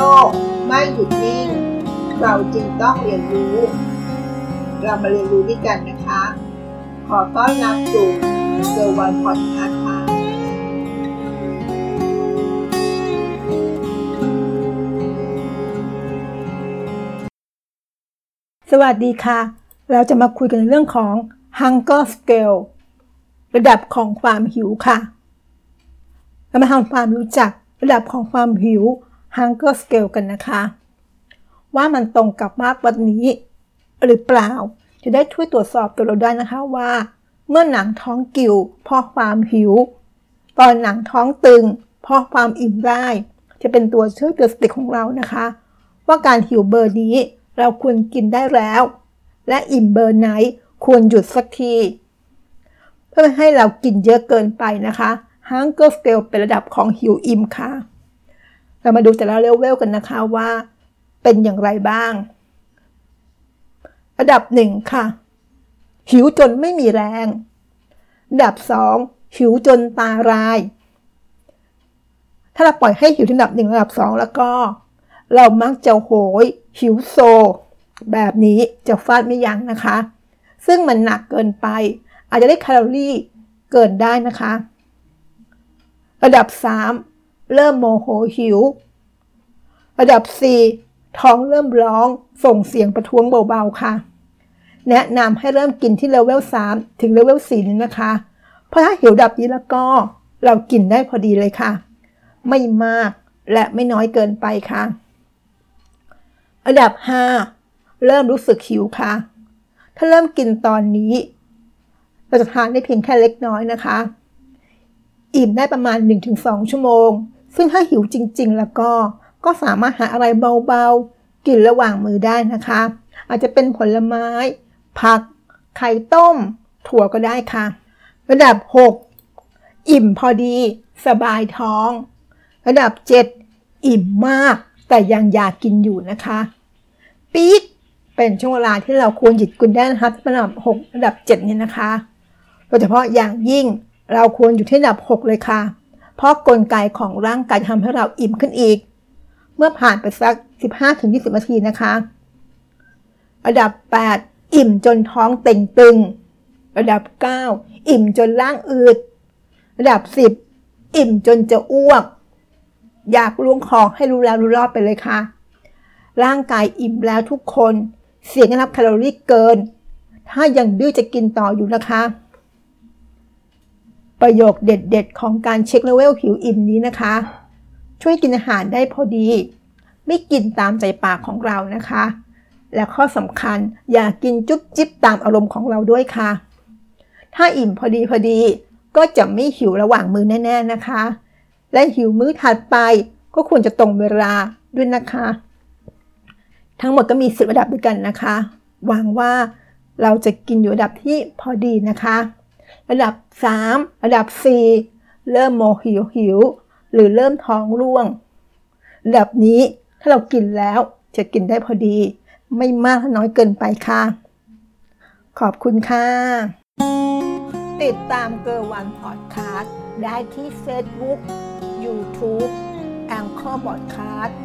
ลกไม่หยุดนิ่ง เราจึงต้องเรียนรู้ เรามาเรียนรู้ด้วยกันนะคะ ขอต้อนรับสู่เซอร์วันพอดคาส์ค่ะสวัสดีค่ะ เราจะมาคุยกันเรื่องของ hunger scale ระดับของความหิวค่ะ เรามาทำความรู้จักระดับของความหิว hunger scale กันนะคะ ว่ามันตรงกับมากวันนี้ หรือเปล่า จะได้ช่วยตรวจสอบตัวเราได้นะคะว่า เมื่อหนังท้องกิ่วเพราะความหิว ตอนหนังท้องตึงเพราะความอิ่มได้ จะเป็นตัวช่วยเตือนสติของเรานะคะ ว่าการหิวเบอร์นี้เราควรกินได้แล้ว และอิ่มเบอร์ไหนควรหยุดสักที เพื่อไม่ให้เรากินเยอะเกินไปนะคะ Hunger Scale เป็นระดับของหิวอิ่มค่ะ เรามาดูแต่ละเลเวลกันนะคะว่าเป็นอย่างไรบ้างระดับหนึ่งค่ะ หิวจนไม่มีแรงระดับสองหิวจนตาราย ถ้าเราปล่อยให้หิวที่ระดับหนึ่งระดับสองแล้วก็ เรามักจะโหย หิวโซ แบบนี้จะฟาดไม่ยั้งนะคะ ซึ่งมันหนักเกินไป อาจจะได้แคลอรี่เกินได้นะคะ ระดับ 3 เริ่มโมโหหิว ระดับ 4 ท้องเริ่มร้อง ส่งเสียงประท้วงเบาๆค่ะ แนะนำให้เริ่มกินที่เลเวล 3 ถึงเลเวล 4 นี้นะคะ เพราะถ้าหิวดับนี้แล้วก็เรากินได้พอดีเลยค่ะ ไม่มากและไม่น้อยเกินไปค่ะระดับ 5 เริ่มรู้สึกหิวค่ะ ถ้าเริ่มกินตอนนี้ เราจะทานได้เพียงแค่เล็กน้อยนะคะ อิ่มได้ประมาณ 1-2 ชั่วโมง ซึ่งถ้าหิวจริง ๆ แล้วก็ก็สามารถหาอะไรเบาๆ กินระหว่างมือได้นะคะ อาจจะเป็นผลไม้ ผัก ไข่ต้ม ถั่วก็ได้ค่ะ ระดับ 6 อิ่มพอดี สบายท้อง ระดับ 7 อิ่มมาก แต่ยังอยากกินอยู่นะคะ ปี๊ดเป็นช่วงเวลาที่เราควรหยุดกินได้นะคะระดับ 6 ระดับ7นี่ยนะคะโดยเฉพาะอย่างยิ่งเราควรอยู่ที่ระดับ 6 เลยค่ะ เพราะกลไกของร่างกายทำให้เราอิ่มขึ้นอีก เมื่อผ่านไปสัก 15-20 นาทีนะคะ ระดับ 8 อิ่มจนท้องเต่งตึง ระดับ 9 อิ่มจนร่างอืด ระดับ 10 อิ่มจนจะอ้วก อยากล้วงคอให้รู้แล้วรู้รอดไปเลยค่ะ ร่างกายอิ่มแล้วทุกคน เสี่ยงรับแคลอรี่เกิน ถ้ายังดื้อจะกินต่ออยู่นะคะ ประโยคเด็ดๆ ของการเช็คเลเวลหิวอิ่มนี้นะคะ ช่วยกินอาหารได้พอดี ไม่กินตามใจปากของเรานะคะ และข้อสำคัญอย่ากินจุ๊บจิ๊บตามอารมณ์ของเราด้วยค่ะ ถ้าอิ่มพอดีพอดี ก็จะไม่หิวระหว่างมือแน่ ๆนะคะ และหิวมื้อถัดไปก็ควรจะตรงเวลาด้วยนะคะ ทั้งหมดก็มีสิบระดับด้วยกันนะคะหวังว่าเราจะกินอยู่ระดับที่พอดีนะคะ ระดับ3ระดับ 4 เริ่มโมหิวหิว หรือเริ่มท้องร่วงระดับนี้ถ้าเรากินแล้วจะกินได้พอดี ไม่มากน้อยเกินไปค่ะ ขอบคุณค่ะ ติดตามเกอร์วันพอดคาสต์ได้ที่ Facebook YouTube แองเกอร์บอดคาสต์